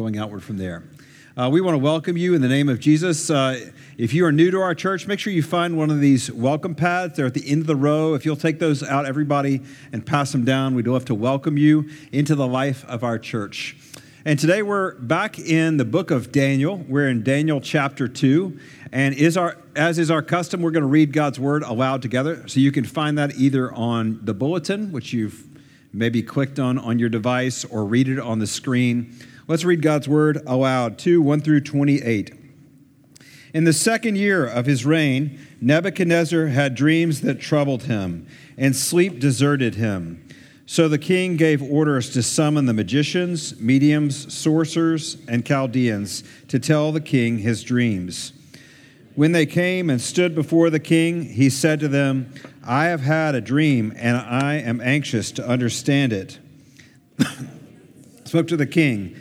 going outward from there. Uh, we want to welcome you in the name of Jesus. Uh, if you are new to our church, make sure you find one of these welcome pads. They're at the end of the row. If you'll take those out, everybody, and pass them down, we'd love to welcome you into the life of our church. And today we're back in the book of Daniel. We're in Daniel chapter 2. And is our, as is our custom, we're going to read God's word aloud together. So you can find that either on the bulletin, which you've maybe clicked on on your device, or read it on the screen. Let's read God's word aloud 2 1 through 28. In the second year of his reign, Nebuchadnezzar had dreams that troubled him, and sleep deserted him. So the king gave orders to summon the magicians, mediums, sorcerers, and Chaldeans to tell the king his dreams. When they came and stood before the king, he said to them, I have had a dream, and I am anxious to understand it. Spoke to the king.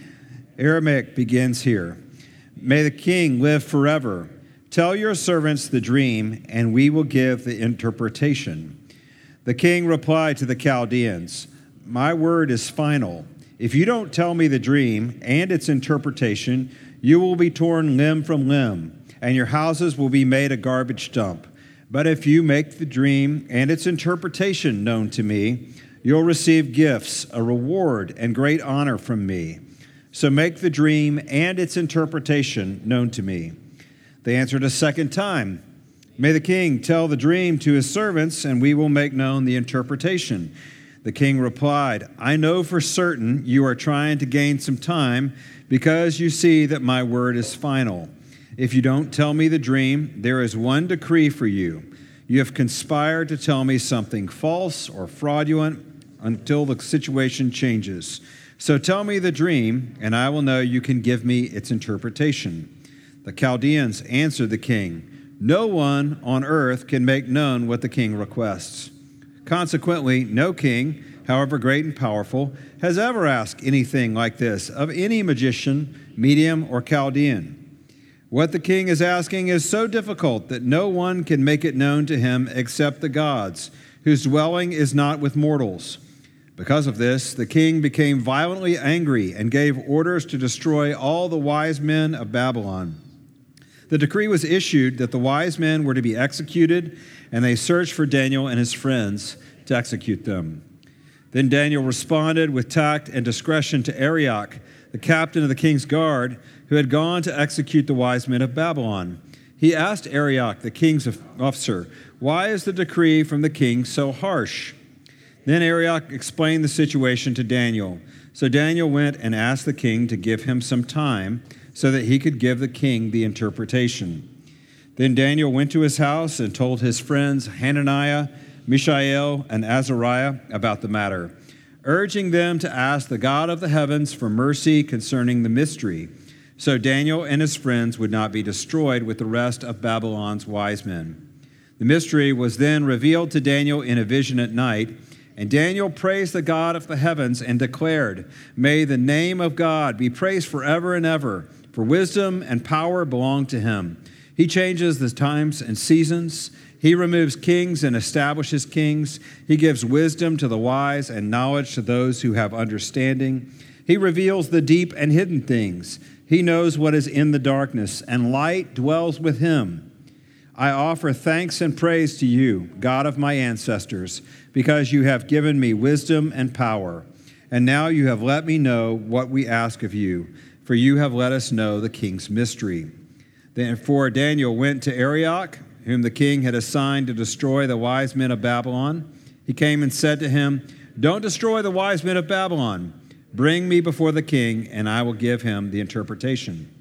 Aramaic begins here. May the king live forever. Tell your servants the dream, and we will give the interpretation. The king replied to the Chaldeans, My word is final. If you don't tell me the dream and its interpretation, you will be torn limb from limb, and your houses will be made a garbage dump. But if you make the dream and its interpretation known to me, you'll receive gifts, a reward, and great honor from me. So make the dream and its interpretation known to me. They answered a second time. May the king tell the dream to his servants, and we will make known the interpretation. The king replied, I know for certain you are trying to gain some time because you see that my word is final. If you don't tell me the dream, there is one decree for you. You have conspired to tell me something false or fraudulent until the situation changes. So tell me the dream, and I will know you can give me its interpretation. The Chaldeans answered the king. No one on earth can make known what the king requests. Consequently, no king, however great and powerful, has ever asked anything like this of any magician, medium, or Chaldean. What the king is asking is so difficult that no one can make it known to him except the gods, whose dwelling is not with mortals. Because of this, the king became violently angry and gave orders to destroy all the wise men of Babylon. The decree was issued that the wise men were to be executed, and they searched for Daniel and his friends to execute them. Then Daniel responded with tact and discretion to Arioch, the captain of the king's guard, who had gone to execute the wise men of Babylon. He asked Arioch, the king's officer, Why is the decree from the king so harsh? Then Arioch explained the situation to Daniel. So Daniel went and asked the king to give him some time so that he could give the king the interpretation. Then Daniel went to his house and told his friends Hananiah, Mishael, and Azariah about the matter, urging them to ask the God of the heavens for mercy concerning the mystery, so Daniel and his friends would not be destroyed with the rest of Babylon's wise men. The mystery was then revealed to Daniel in a vision at night. And Daniel praised the God of the heavens and declared, May the name of God be praised forever and ever for wisdom and power belong to him. He changes the times and seasons. He removes kings and establishes kings. He gives wisdom to the wise and knowledge to those who have understanding. He reveals the deep and hidden things. He knows what is in the darkness, and light dwells with him. I offer thanks and praise to you, God of my ancestors, because you have given me wisdom and power. And now you have let me know what we ask of you for you have let us know the king's mystery. Therefore Daniel went to Arioch, whom the king had assigned to destroy the wise men of Babylon. He came and said to him, Don't destroy the wise men of Babylon. Bring me before the king, and I will give him the interpretation.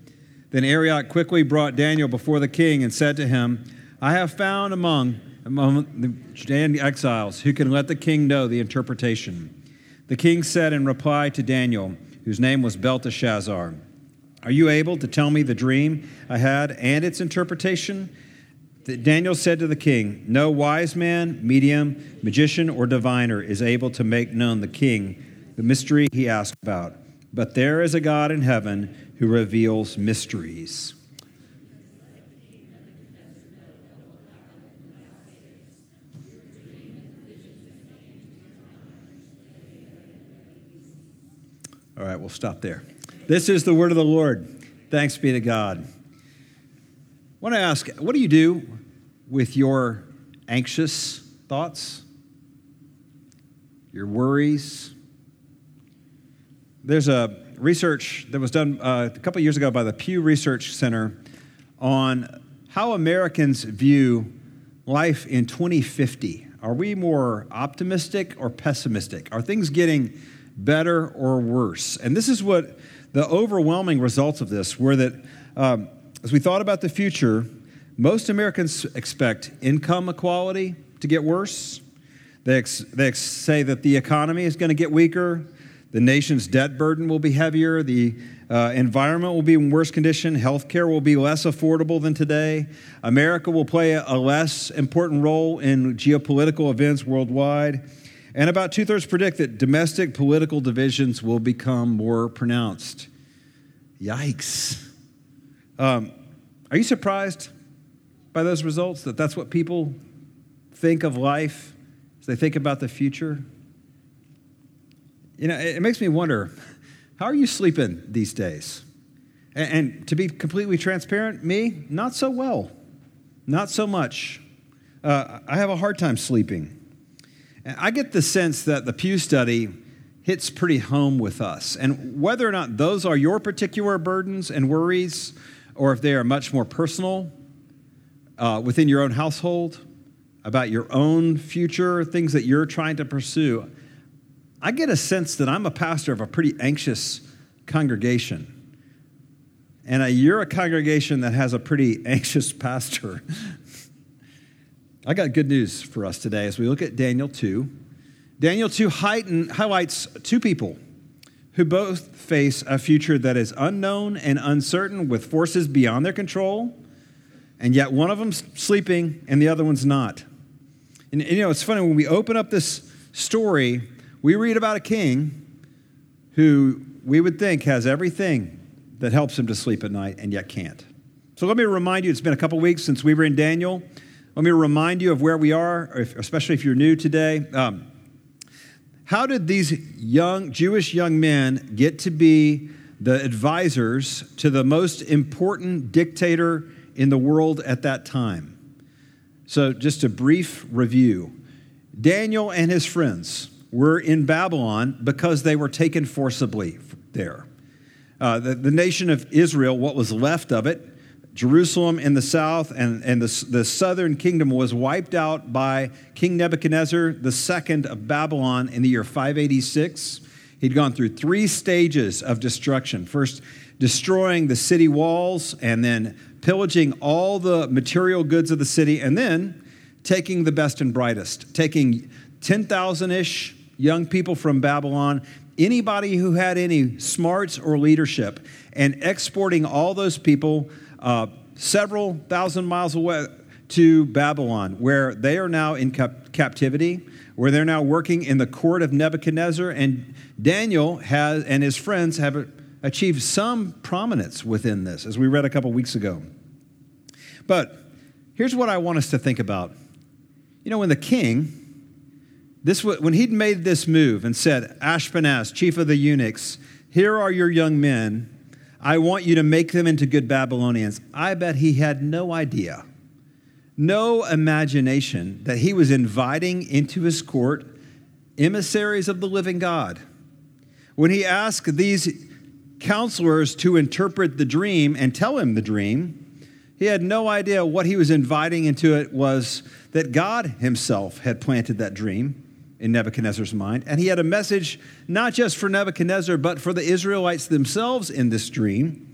Then Arioch quickly brought Daniel before the king and said to him, I have found among, among the exiles who can let the king know the interpretation. The king said in reply to Daniel, whose name was Belteshazzar. Are you able to tell me the dream I had and its interpretation? Daniel said to the king, No wise man, medium, magician, or diviner is able to make known the king the mystery he asked about. But there is a God in heaven who reveals mysteries. All right, we'll stop there. This is the word of the Lord. Thanks be to God. I want to ask, what do you do with your anxious thoughts? Your worries? There's a research that was done uh, a couple years ago by the Pew Research Center on how Americans view life in 2050. Are we more optimistic or pessimistic? Are things getting better or worse? And this is what the overwhelming results of this were that um, as we thought about the future, most Americans expect income equality to get worse. They, ex- they ex- say that the economy is going to get weaker, the nation's debt burden will be heavier, the uh, environment will be in worse condition, healthcare will be less affordable than today, America will play a, a less important role in geopolitical events worldwide. And about two thirds predict that domestic political divisions will become more pronounced. Yikes. Um, are you surprised by those results? That that's what people think of life as they think about the future? You know, it, it makes me wonder how are you sleeping these days? And, and, to be completely transparent, me, not so well. Not so much. Uh, I have a hard time sleeping. I get the sense that the Pew study hits pretty home with us. And whether or not those are your particular burdens and worries, or if they are much more personal uh, within your own household, about your own future, things that you're trying to pursue, I get a sense that I'm a pastor of a pretty anxious congregation. And a, you're a congregation that has a pretty anxious pastor. I got good news for us today as we look at Daniel 2. Daniel 2 heighten, highlights two people who both face a future that is unknown and uncertain with forces beyond their control, and yet one of them's sleeping and the other one's not. And, and you know, it's funny when we open up this story, we read about a king who we would think has everything that helps him to sleep at night and yet can't. So let me remind you, it's been a couple weeks since we were in Daniel. Let me remind you of where we are, especially if you're new today. Um, how did these young Jewish young men get to be the advisors to the most important dictator in the world at that time? So, just a brief review. Daniel and his friends were in Babylon because they were taken forcibly there. Uh, the, the nation of Israel, what was left of it, Jerusalem in the south and, and the, the southern kingdom was wiped out by King Nebuchadnezzar II of Babylon in the year 586. He'd gone through three stages of destruction. First, destroying the city walls, and then pillaging all the material goods of the city, and then taking the best and brightest, taking 10,000 ish young people from Babylon, anybody who had any smarts or leadership, and exporting all those people uh, several thousand miles away to Babylon, where they are now in cap- captivity, where they're now working in the court of Nebuchadnezzar. And Daniel has, and his friends have achieved some prominence within this, as we read a couple weeks ago. But here's what I want us to think about. You know, when the king, this when he'd made this move and said, Ashpenaz, chief of the eunuchs, here are your young men I want you to make them into good Babylonians. I bet he had no idea, no imagination that he was inviting into his court emissaries of the living God. When he asked these counselors to interpret the dream and tell him the dream, he had no idea what he was inviting into it was that God himself had planted that dream in Nebuchadnezzar's mind. And he had a message not just for Nebuchadnezzar, but for the Israelites themselves in this dream.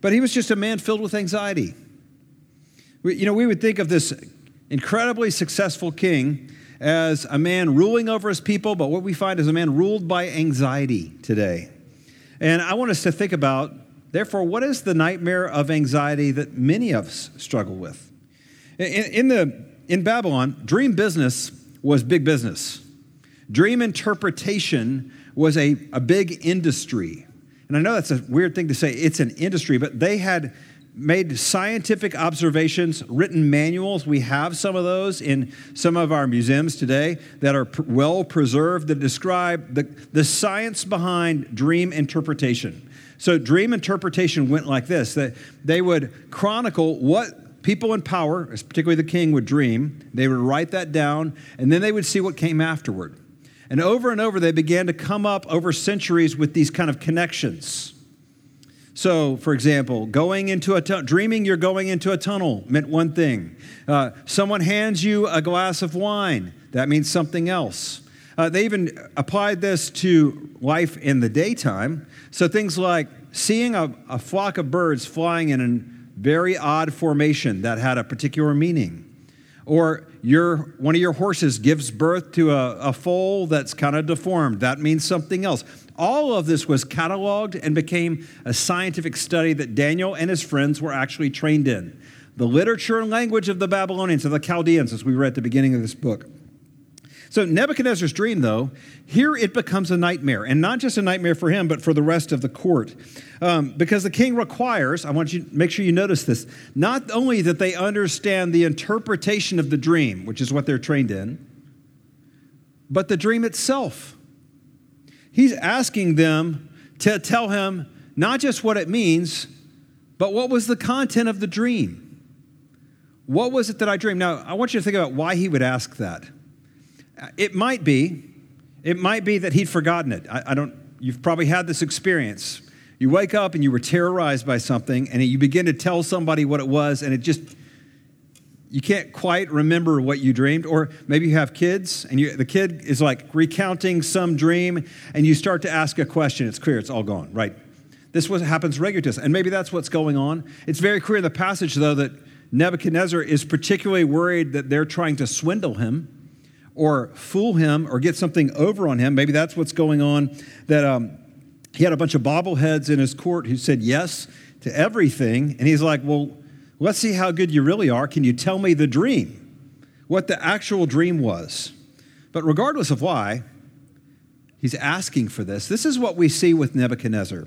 But he was just a man filled with anxiety. We, you know, we would think of this incredibly successful king as a man ruling over his people, but what we find is a man ruled by anxiety today. And I want us to think about, therefore, what is the nightmare of anxiety that many of us struggle with? In, in the, in Babylon, dream business was big business. Dream interpretation was a, a big industry. And I know that's a weird thing to say, it's an industry, but they had made scientific observations, written manuals. We have some of those in some of our museums today that are pr- well preserved that describe the, the science behind dream interpretation. So dream interpretation went like this that they would chronicle what people in power, particularly the king, would dream. They would write that down, and then they would see what came afterward. And over and over, they began to come up over centuries with these kind of connections. So, for example, going into a tu- dreaming you're going into a tunnel meant one thing. Uh, someone hands you a glass of wine, that means something else. Uh, they even applied this to life in the daytime. So things like seeing a, a flock of birds flying in a very odd formation that had a particular meaning. Or your, one of your horses gives birth to a, a foal that's kind of deformed. That means something else. All of this was cataloged and became a scientific study that Daniel and his friends were actually trained in. The literature and language of the Babylonians, of the Chaldeans, as we read at the beginning of this book. So, Nebuchadnezzar's dream, though, here it becomes a nightmare, and not just a nightmare for him, but for the rest of the court. Um, because the king requires, I want you to make sure you notice this, not only that they understand the interpretation of the dream, which is what they're trained in, but the dream itself. He's asking them to tell him not just what it means, but what was the content of the dream? What was it that I dreamed? Now, I want you to think about why he would ask that. It might be, it might be that he'd forgotten it. I, I don't, you've probably had this experience. You wake up and you were terrorized by something, and you begin to tell somebody what it was, and it just, you can't quite remember what you dreamed. Or maybe you have kids, and you, the kid is like recounting some dream, and you start to ask a question. It's clear, it's all gone, right? This was, happens regularly to us, and maybe that's what's going on. It's very clear in the passage, though, that Nebuchadnezzar is particularly worried that they're trying to swindle him or fool him or get something over on him. Maybe that's what's going on. That um, he had a bunch of bobbleheads in his court who said yes to everything. And he's like, Well, let's see how good you really are. Can you tell me the dream? What the actual dream was? But regardless of why, he's asking for this. This is what we see with Nebuchadnezzar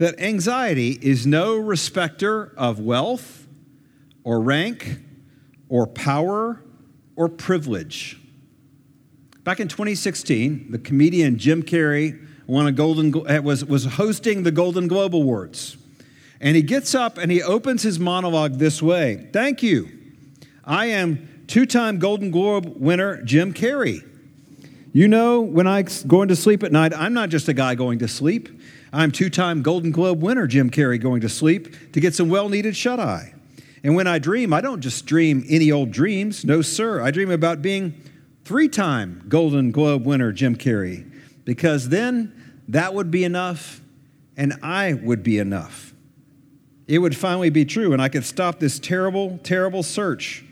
that anxiety is no respecter of wealth or rank or power or privilege. Back in 2016, the comedian Jim Carrey won a golden, uh, was, was hosting the Golden Globe Awards. And he gets up and he opens his monologue this way Thank you. I am two time Golden Globe winner Jim Carrey. You know, when I go to sleep at night, I'm not just a guy going to sleep. I'm two time Golden Globe winner Jim Carrey going to sleep to get some well needed shut eye. And when I dream, I don't just dream any old dreams. No, sir. I dream about being three time Golden Globe winner Jim Carrey, because then that would be enough and I would be enough. It would finally be true, and I could stop this terrible, terrible search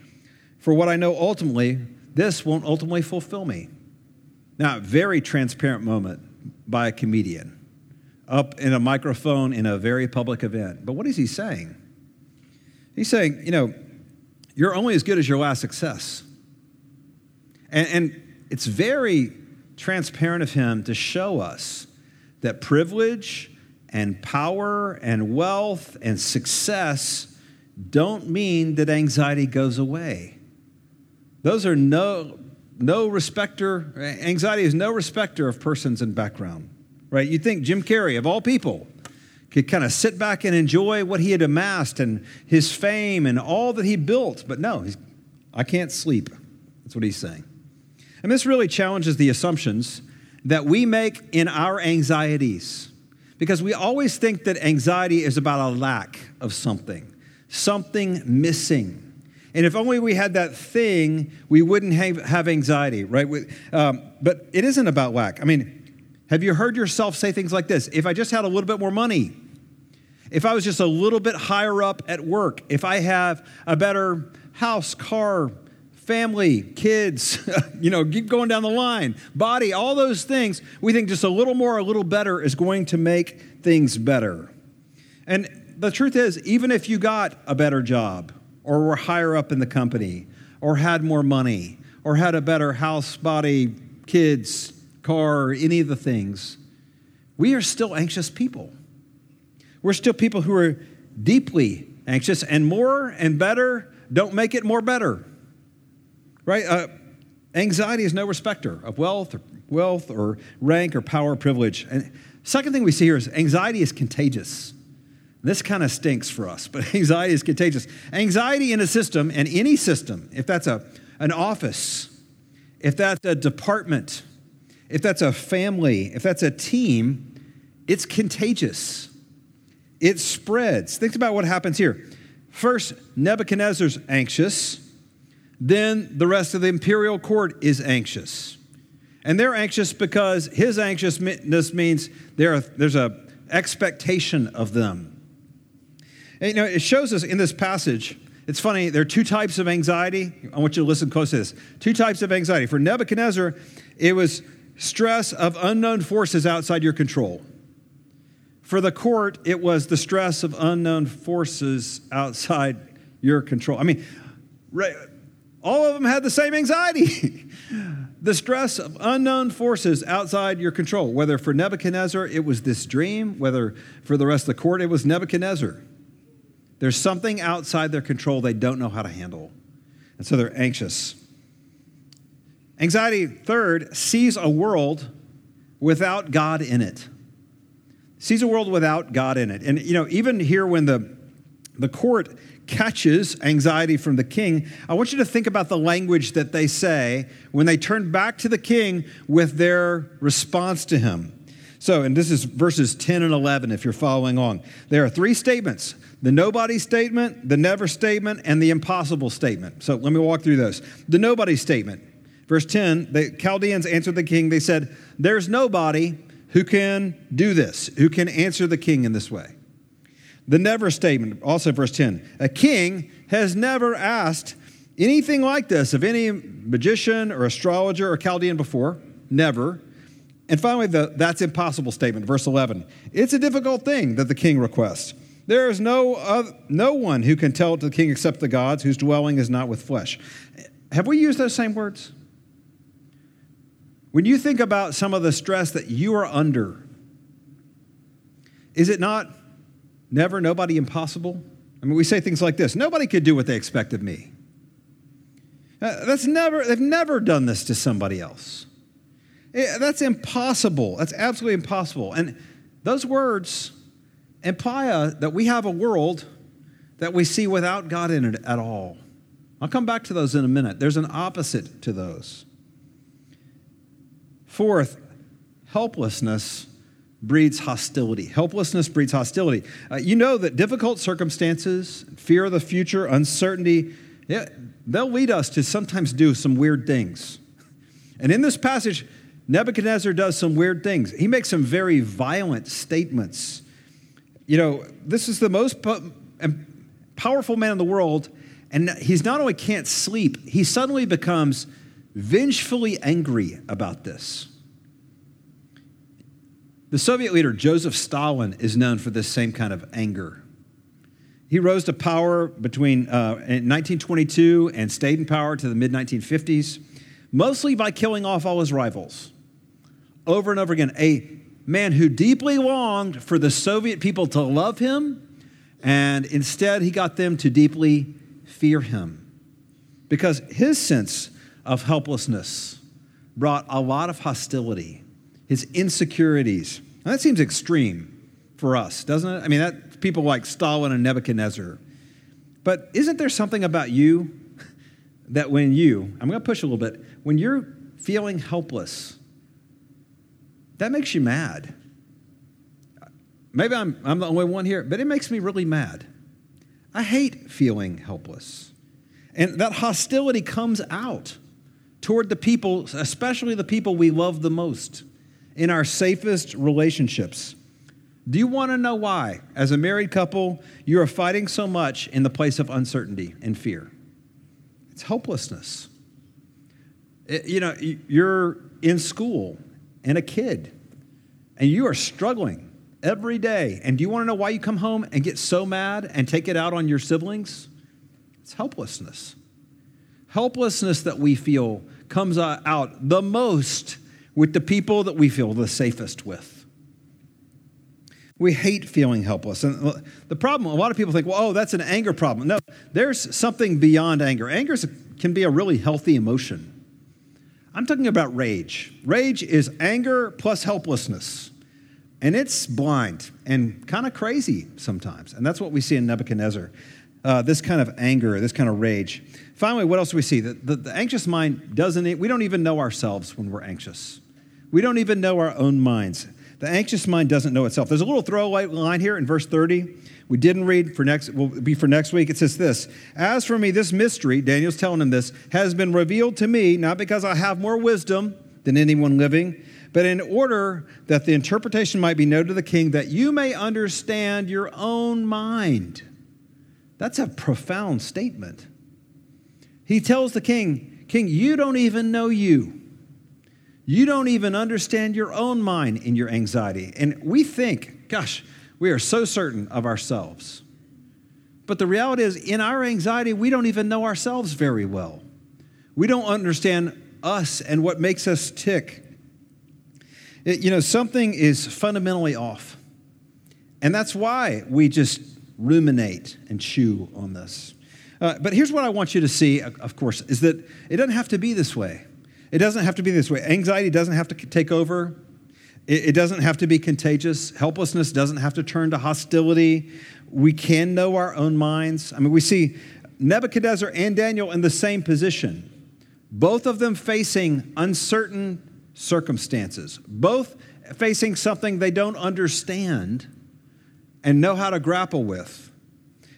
for what I know ultimately, this won't ultimately fulfill me. Now, very transparent moment by a comedian up in a microphone in a very public event. But what is he saying? He's saying, you know, you're only as good as your last success. And, and it's very transparent of him to show us that privilege and power and wealth and success don't mean that anxiety goes away. Those are no, no respecter, anxiety is no respecter of persons and background, right? You think Jim Carrey, of all people, could kind of sit back and enjoy what he had amassed and his fame and all that he built, but no, I can't sleep. That's what he's saying. And this really challenges the assumptions that we make in our anxieties. Because we always think that anxiety is about a lack of something, something missing. And if only we had that thing, we wouldn't have, have anxiety, right? Um, but it isn't about lack. I mean, have you heard yourself say things like this? If I just had a little bit more money, if I was just a little bit higher up at work, if I have a better house, car, family, kids, you know, keep going down the line, body, all those things, we think just a little more, a little better is going to make things better. And the truth is, even if you got a better job, or were higher up in the company, or had more money, or had a better house, body, kids, car, any of the things, we are still anxious people. We're still people who are deeply anxious, and more and better don't make it more better right? Uh, anxiety is no respecter of wealth or wealth or rank or power or privilege. And second thing we see here is anxiety is contagious. This kind of stinks for us, but anxiety is contagious. Anxiety in a system, and any system, if that's a, an office, if that's a department, if that's a family, if that's a team, it's contagious. It spreads. Think about what happens here. First, Nebuchadnezzar's anxious. Then the rest of the imperial court is anxious. And they're anxious because his anxiousness means there there's a expectation of them. And, you know, it shows us in this passage, it's funny, there are two types of anxiety. I want you to listen close to this. Two types of anxiety. For Nebuchadnezzar, it was stress of unknown forces outside your control. For the court, it was the stress of unknown forces outside your control. I mean, all of them had the same anxiety. the stress of unknown forces outside your control. Whether for Nebuchadnezzar it was this dream, whether for the rest of the court it was Nebuchadnezzar. There's something outside their control they don't know how to handle. And so they're anxious. Anxiety, third, sees a world without God in it sees a world without God in it. And, you know, even here when the, the court catches anxiety from the king, I want you to think about the language that they say when they turn back to the king with their response to him. So, and this is verses 10 and 11 if you're following along. There are three statements the nobody statement, the never statement, and the impossible statement. So let me walk through those. The nobody statement, verse 10, the Chaldeans answered the king. They said, There's nobody who can do this, who can answer the king in this way. The never statement, also verse 10 a king has never asked anything like this of any magician or astrologer or Chaldean before. Never. And finally, the that's impossible statement, verse 11. It's a difficult thing that the king requests. There is no, other, no one who can tell it to the king except the gods, whose dwelling is not with flesh. Have we used those same words? When you think about some of the stress that you are under, is it not never, nobody, impossible? I mean, we say things like this nobody could do what they expect of me. Uh, that's never, they've never done this to somebody else. That's impossible. That's absolutely impossible. And those words imply uh, that we have a world that we see without God in it at all. I'll come back to those in a minute. There's an opposite to those. Fourth, helplessness breeds hostility. Helplessness breeds hostility. Uh, you know that difficult circumstances, fear of the future, uncertainty, yeah, they'll lead us to sometimes do some weird things. And in this passage, Nebuchadnezzar does some weird things. He makes some very violent statements. You know, this is the most powerful man in the world, and he's not only can't sleep, he suddenly becomes vengefully angry about this. The Soviet leader Joseph Stalin is known for this same kind of anger. He rose to power between uh, 1922 and stayed in power to the mid 1950s, mostly by killing off all his rivals. Over and over again, a man who deeply longed for the Soviet people to love him, and instead he got them to deeply fear him. Because his sense of helplessness brought a lot of hostility, his insecurities. Now, that seems extreme for us, doesn't it? I mean, that people like Stalin and Nebuchadnezzar. But isn't there something about you that when you, I'm going to push a little bit, when you're feeling helpless, that makes you mad. Maybe I'm, I'm the only one here, but it makes me really mad. I hate feeling helpless. And that hostility comes out toward the people, especially the people we love the most in our safest relationships. Do you want to know why, as a married couple, you are fighting so much in the place of uncertainty and fear? It's hopelessness. It, eh, you know, you're in school and a kid, and you are struggling every day. And do you want to know why you come home and get so mad and take it out on your siblings? It's helplessness helplessness that we feel comes out the most with the people that we feel the safest with. We hate feeling helpless. And the problem, a lot of people think, well, oh, that's an anger problem. No, there's something beyond anger. Anger can be a really healthy emotion. I'm talking about rage. Rage is anger plus helplessness. And it's blind and kind of crazy sometimes. And that's what we see in Nebuchadnezzar uh, this kind of anger, this kind of rage. Finally, what else do we see? The, the, the anxious mind doesn't, we don't even know ourselves when we're anxious. We don't even know our own minds. The anxious mind doesn't know itself. There's a little throwaway line here in verse 30. We didn't read for next, will be for next week. It says this As for me, this mystery, Daniel's telling him this, has been revealed to me, not because I have more wisdom than anyone living, but in order that the interpretation might be known to the king, that you may understand your own mind. That's a profound statement. He tells the king, King, you don't even know you. You don't even understand your own mind in your anxiety. And we think, gosh, we are so certain of ourselves. But the reality is, in our anxiety, we don't even know ourselves very well. We don't understand us and what makes us tick. It, you know, something is fundamentally off. And that's why we just ruminate and chew on this. Uh, but here's what I want you to see, of course, is that it doesn't have to be this way. It doesn't have to be this way. Anxiety doesn't have to take over. It, doesn't have to be contagious. Helplessness doesn't have to turn to hostility. We can know our own minds. I mean, we see Nebuchadnezzar and Daniel in the same position, both of them facing uncertain circumstances, both facing something they don't understand and know how to grapple with.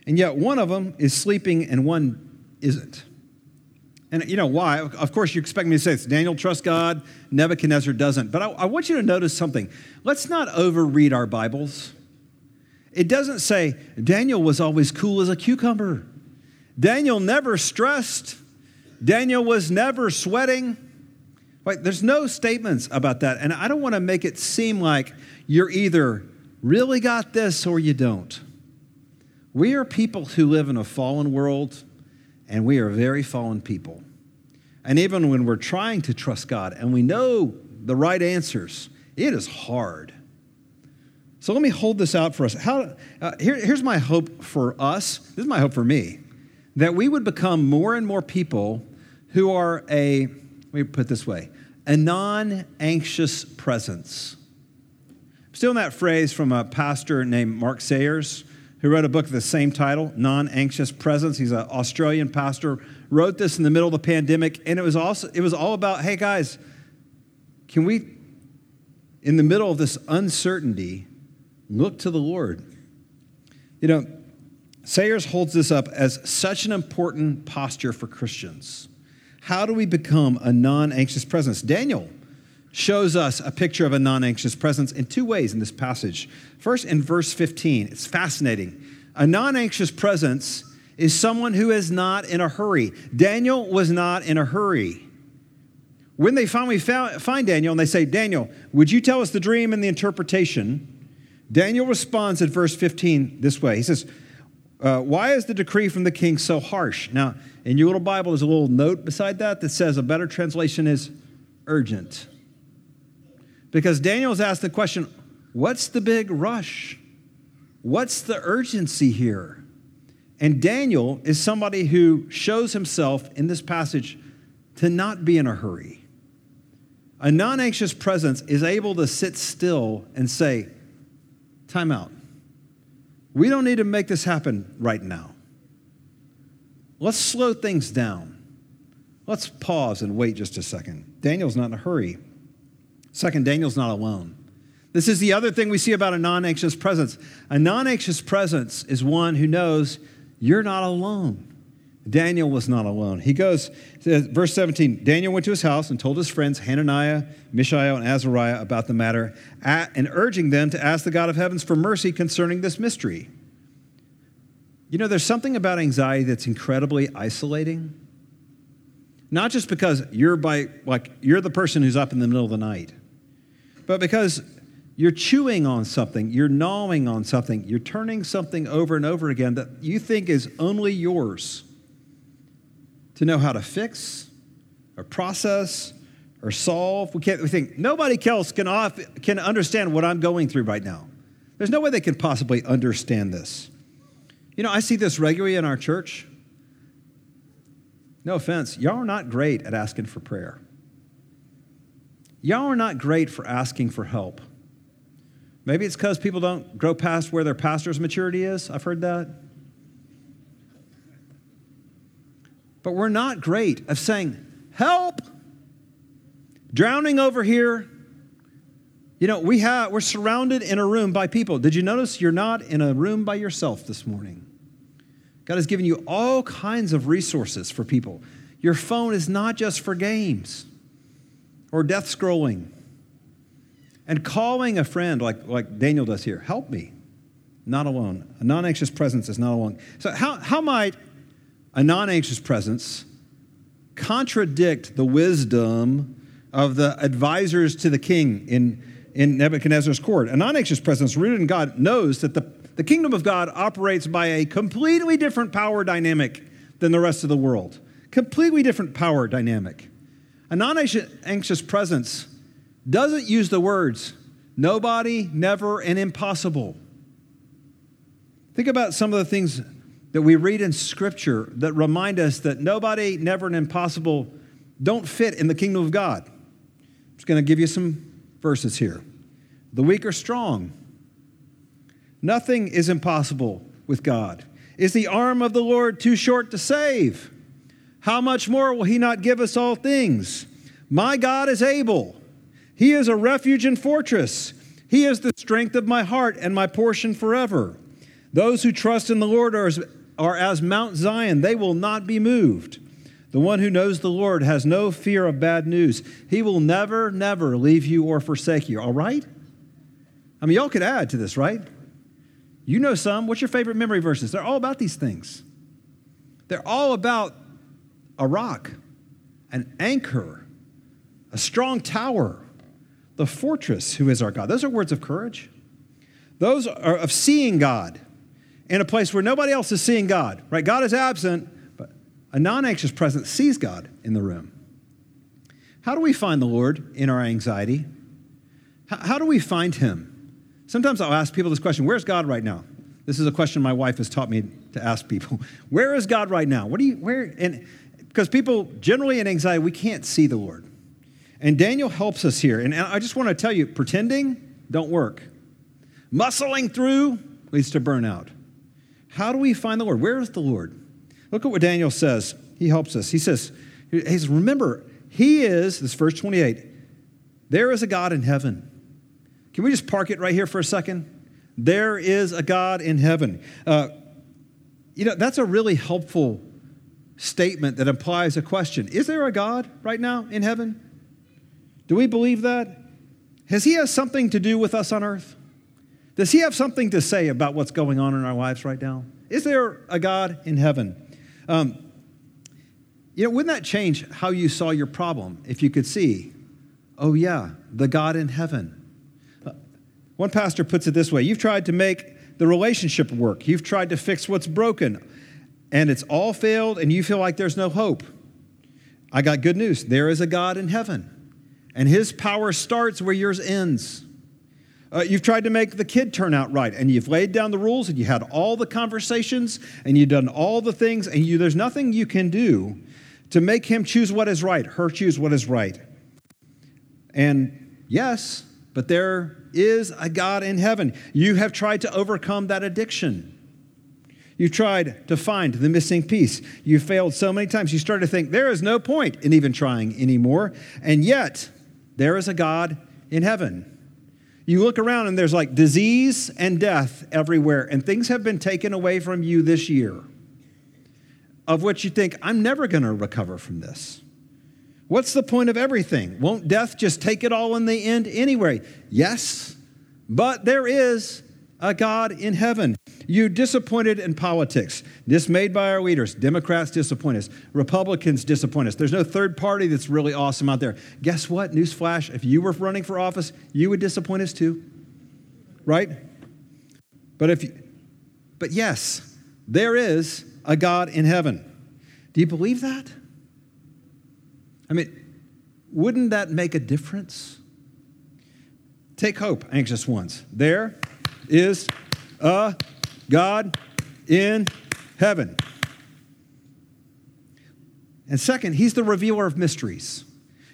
And yet, one of them is sleeping and one isn't. And you know why? Of course, you expect me to say this. Daniel trusts God, Nebuchadnezzar doesn't. But I, I want you to notice something. Let's not overread our Bibles. It doesn't say Daniel was always cool as a cucumber. Daniel never stressed. Daniel was never sweating. Right? There's no statements about that. And I don't want to make it seem like you're either really got this or you don't. We are people who live in a fallen world and we are very fallen people. And even when we're trying to trust God and we know the right answers, it is hard. So let me hold this out for us. How, uh, here, here's my hope for us. This is my hope for me that we would become more and more people who are a, let me put this way, a non anxious presence. I'm stealing that phrase from a pastor named Mark Sayers who wrote a book of the same title, Non Anxious Presence. He's an Australian pastor. Wrote this in the middle of the pandemic, and it was also it was all about, hey guys, can we, in the middle of this uncertainty, look to the Lord? You know, Sayers holds this up as such an important posture for Christians. How do we become a non anxious presence? Daniel shows us a picture of a non anxious presence in two ways in this passage. First, in verse 15, it's fascinating. A non anxious presence is someone who is not in a hurry. Daniel was not in a hurry. When they finally find Daniel and they say, Daniel, would you tell us the dream and the interpretation? Daniel responds at verse 15 this way He says, uh, Why is the decree from the king so harsh? Now, in your little Bible, there's a little note beside that that says a better translation is urgent. Because Daniel's asked the question what's the big rush? What's the urgency here? And Daniel is somebody who shows himself in this passage to not be in a hurry. A non anxious presence is able to sit still and say, Time out. We don't need to make this happen right now. Let's slow things down. Let's pause and wait just a second. Daniel's not in a hurry. Second, Daniel's not alone. This is the other thing we see about a non anxious presence. A non anxious presence is one who knows you're not alone. Daniel was not alone. He goes, uh, verse 17 Daniel went to his house and told his friends Hananiah, Mishael, and Azariah about the matter, and urging them to ask the God of heavens for mercy concerning this mystery. You know, there's something about anxiety that's incredibly isolating. Not just because you're by like you're the person who's up in the middle of the night but because you're chewing on something, you're gnawing on something, you're turning something over and over again that you think is only yours to know how to fix or process or solve. We, can't, we think nobody else can, off, can understand what I'm going through right now. There's no way they can possibly understand this. You know, I see this regularly in our church. No offense, y'all are not great at asking for prayer. Y'all are not great for asking for help. Maybe it's because people don't grow past where their pastor's maturity is. I've heard that. But we're not great of saying, help, drowning over here. You know, we have, we're surrounded in a room by people. Did you notice you're not in a room by yourself this morning? God has given you all kinds of resources for people. Your phone is not just for games or death scrolling. And calling a friend like, like Daniel does here, help me, not alone. A non anxious presence is not alone. So, how, how might a non anxious presence contradict the wisdom of the advisors to the king in, in Nebuchadnezzar's court? A non anxious presence rooted in God knows that the, the kingdom of God operates by a completely different power dynamic than the rest of the world. Completely different power dynamic. A non anxious presence doesn't use the words nobody, never, and impossible. Think about some of the things that we read in Scripture that remind us that nobody, never, and impossible don't fit in the kingdom of God. I'm just going to give you some verses here. The weak are strong. Nothing is impossible with God. Is the arm of the Lord too short to save? How much more will he not give us all things? My God is able. He is a refuge and fortress. He is the strength of my heart and my portion forever. Those who trust in the Lord are as, are as Mount Zion, they will not be moved. The one who knows the Lord has no fear of bad news. He will never, never leave you or forsake you, all right? I mean, y'all could add to this, right? You know some. What's your favorite memory verses? They're all about these things. They're all about a rock, an anchor, a strong tower, the fortress who is our God. Those are words of courage. Those are of seeing God in a place where nobody else is seeing God, right? God is absent, but a non anxious presence sees God in the room. How do we find the Lord in our anxiety? How do we find Him? Sometimes I'll ask people this question Where's God right now? This is a question my wife has taught me to ask people. Where is God right now? What do you, where, and because people generally in anxiety, we can't see the Lord. And Daniel helps us here. And I just want to tell you pretending don't work, muscling through leads to burnout. How do we find the Lord? Where is the Lord? Look at what Daniel says. He helps us. He says, he says Remember, He is, this verse 28, there is a God in heaven. Can we just park it right here for a second? There is a God in heaven. Uh, you know, that's a really helpful statement that implies a question Is there a God right now in heaven? Do we believe that? Has He has something to do with us on earth? Does He have something to say about what's going on in our lives right now? Is there a God in heaven? Um, you know, wouldn't that change how you saw your problem if you could see, oh, yeah, the God in heaven? One pastor puts it this way You've tried to make the relationship work, you've tried to fix what's broken and it's all failed and you feel like there's no hope, I got good news. There is a God in heaven, and his power starts where yours ends. Uh, you've tried to make the kid turn out right, and you've laid down the rules, and you had all the conversations, and you've done all the things, and you, there's nothing you can do to make him choose what is right, her choose what is right. And yes, but there is a God in heaven. You have tried to overcome that addiction. You tried to find the missing piece. You failed so many times. You started to think there is no point in even trying anymore. And yet, there is a God in heaven. You look around and there's like disease and death everywhere, and things have been taken away from you this year, of which you think, I'm never going to recover from this. What's the point of everything? Won't death just take it all in the end anyway? Yes, but there is a God in heaven. You disappointed in politics, dismayed by our leaders. Democrats disappoint us. Republicans disappoint us. There's no third party that's really awesome out there. Guess what? Newsflash if you were running for office, you would disappoint us too. Right? But if you, but yes, there is a God in heaven. Do you believe that? I mean, wouldn't that make a difference? Take hope, anxious ones. There is a God in heaven. And second, he's the revealer of mysteries.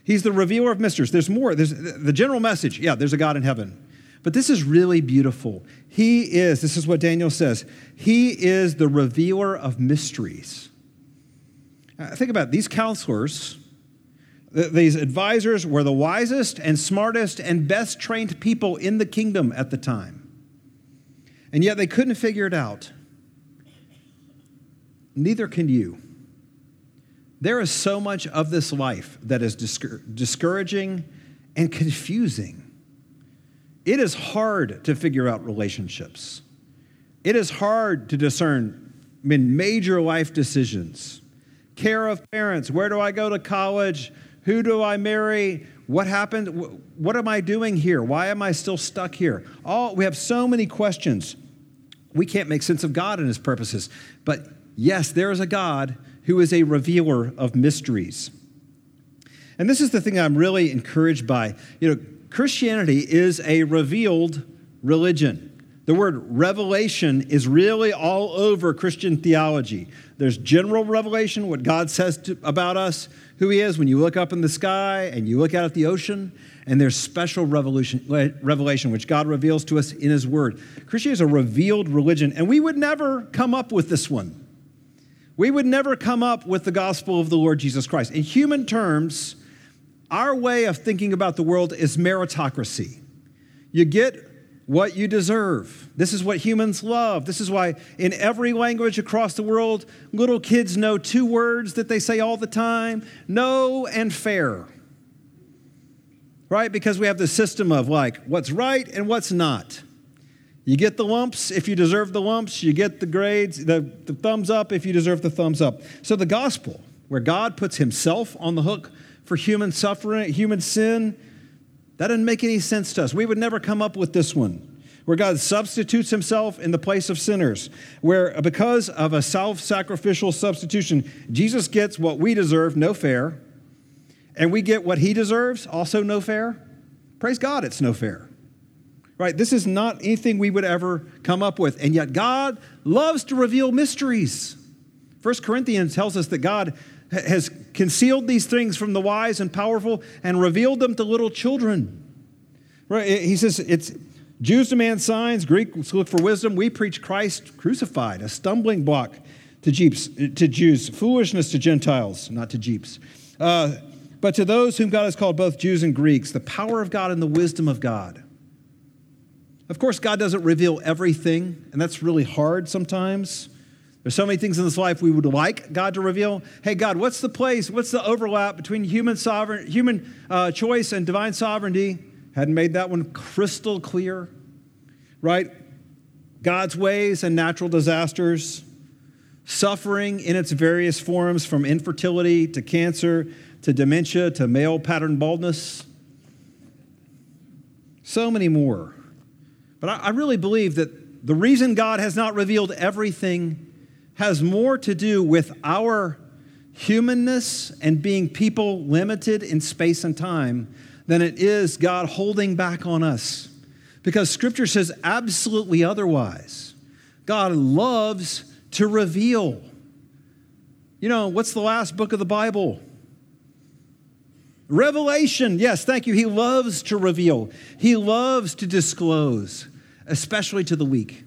He's the revealer of mysteries. There's more. There's the general message. Yeah, there's a God in heaven. But this is really beautiful. He is, this is what Daniel says, he is the revealer of mysteries. Uh, think about it. these counselors, th- these advisors were the wisest and smartest and best trained people in the kingdom at the time. And yet they couldn't figure it out. Neither can you. There is so much of this life that is discouraging and confusing. It is hard to figure out relationships. It is hard to discern major life decisions. Care of parents. Where do I go to college? Who do I marry? What happened? What am I doing here? Why am I still stuck here? All we have so many questions. We can't make sense of God and his purposes. But yes, there is a God who is a revealer of mysteries. And this is the thing I'm really encouraged by. You know, Christianity is a revealed religion. The word revelation is really all over Christian theology. There's general revelation, what God says to, about us, who He is when you look up in the sky and you look out at the ocean, and there's special revelation, which God reveals to us in His Word. Christianity is a revealed religion, and we would never come up with this one. We would never come up with the gospel of the Lord Jesus Christ. In human terms, our way of thinking about the world is meritocracy. You get what you deserve. This is what humans love. This is why, in every language across the world, little kids know two words that they say all the time no and fair. Right? Because we have the system of like what's right and what's not. You get the lumps if you deserve the lumps. You get the grades, the, the thumbs up if you deserve the thumbs up. So the gospel, where God puts himself on the hook for human suffering, human sin, that doesn't make any sense to us. We would never come up with this one. Where God substitutes himself in the place of sinners, where uh, because of a self sacrificial substitution, Jesus gets what we deserve, no fair, and we get what he deserves, also no fair. Praise God, it's no fair right? This is not anything we would ever come up with. And yet, God loves to reveal mysteries. First Corinthians tells us that God has concealed these things from the wise and powerful and revealed them to little children. Right? He says it's Jews demand signs, Greeks look for wisdom. We preach Christ crucified, a stumbling block to, Jeeps, to Jews, foolishness to Gentiles, not to Jeeps. Uh, but to those whom God has called both Jews and Greeks, the power of God and the wisdom of God. Of course, God doesn't reveal everything, and that's really hard sometimes. There's so many things in this life we would like God to reveal. Hey, God, what's the place? What's the overlap between human sovereign, human uh, choice and divine sovereignty? Hadn't made that one crystal clear, right? God's ways and natural disasters, suffering in its various forms, from infertility to cancer to dementia to male pattern baldness, so many more. But I, I really believe that the reason God has not revealed everything has more to do with our humanness and being people limited in space and time than it is God holding back on us. Because scripture says absolutely otherwise. God loves to reveal. You know, what's the last book of the Bible? Revelation. Yes, thank you. He loves to reveal, He loves to disclose, especially to the weak.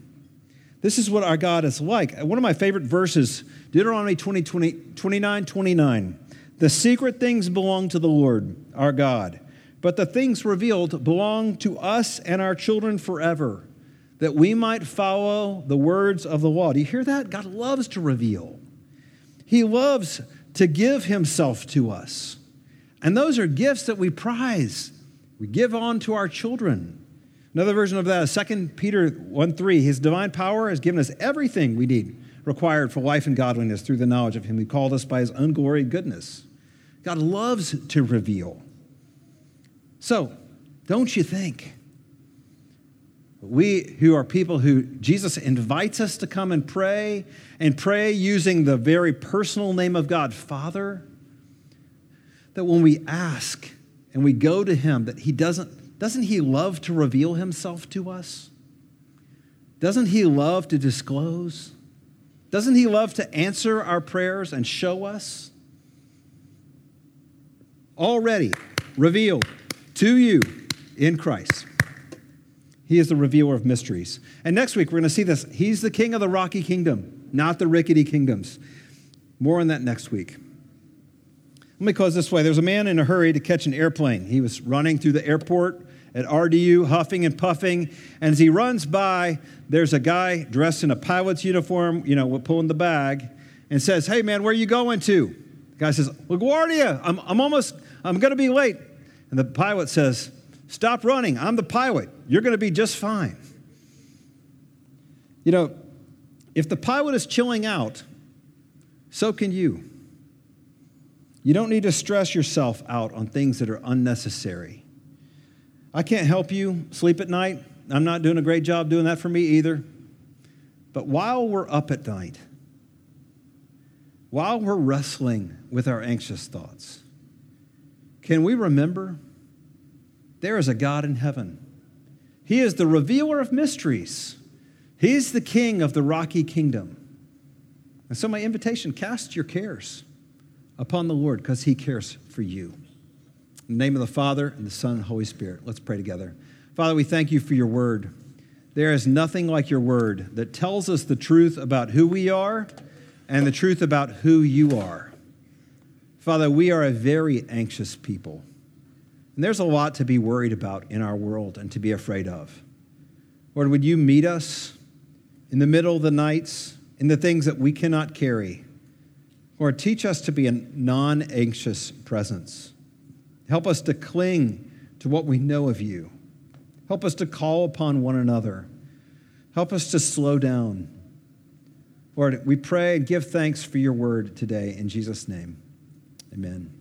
This is what our God is like. One of my favorite verses, Deuteronomy 20, 20, 29 29. The secret things belong to the Lord, our God, but the things revealed belong to us and our children forever, that we might follow the words of the law. Do you hear that? God loves to reveal, He loves to give Himself to us. And those are gifts that we prize. We give on to our children. Another version of that is 2 Peter 1 3. His divine power has given us everything we need required for life and godliness through the knowledge of Him who called us by His ungloried goodness. God loves to reveal. So, don't you think? We who are people who Jesus invites us to come and pray and pray using the very personal name of God, Father, that when we ask and we go to him that he doesn't doesn't he love to reveal himself to us doesn't he love to disclose doesn't he love to answer our prayers and show us already revealed to you in Christ. He is the revealer of mysteries. And next week, we're going to see this. He's the king of the rocky kingdom, not the rickety kingdoms. More on that next week. Let me close this way. There's a man in a hurry to catch an airplane. He was running through the airport at RDU, huffing and puffing. And as he runs by, there's a guy dressed in a pilot's uniform, you know, pulling the bag, and says, Hey, man, where are you going to? The guy says, LaGuardia, I'm, I'm almost, I'm going to be late. And the pilot says, Stop running. I'm the pilot. You're going to be just fine. You know, if the pilot is chilling out, so can you. You don't need to stress yourself out on things that are unnecessary. I can't help you sleep at night. I'm not doing a great job doing that for me either. But while we're up at night, while we're wrestling with our anxious thoughts, can we remember there is a God in heaven? He is the revealer of mysteries. He's the king of the rocky kingdom. And so, my invitation cast your cares upon the Lord because he cares for you. In the name of the Father, and the Son, and Holy Spirit, let's pray together. Father, we thank you for your word. There is nothing like your word that tells us the truth about who we are and the truth about who you are. Father, we are a very anxious people. And there's a lot to be worried about in our world and to be afraid of. Lord, would you meet us in the middle of the nights in the things that we cannot carry? Lord, teach us to be a non anxious presence. Help us to cling to what we know of you. Help us to call upon one another. Help us to slow down. Lord, we pray and give thanks for your word today in Jesus' name. Amen.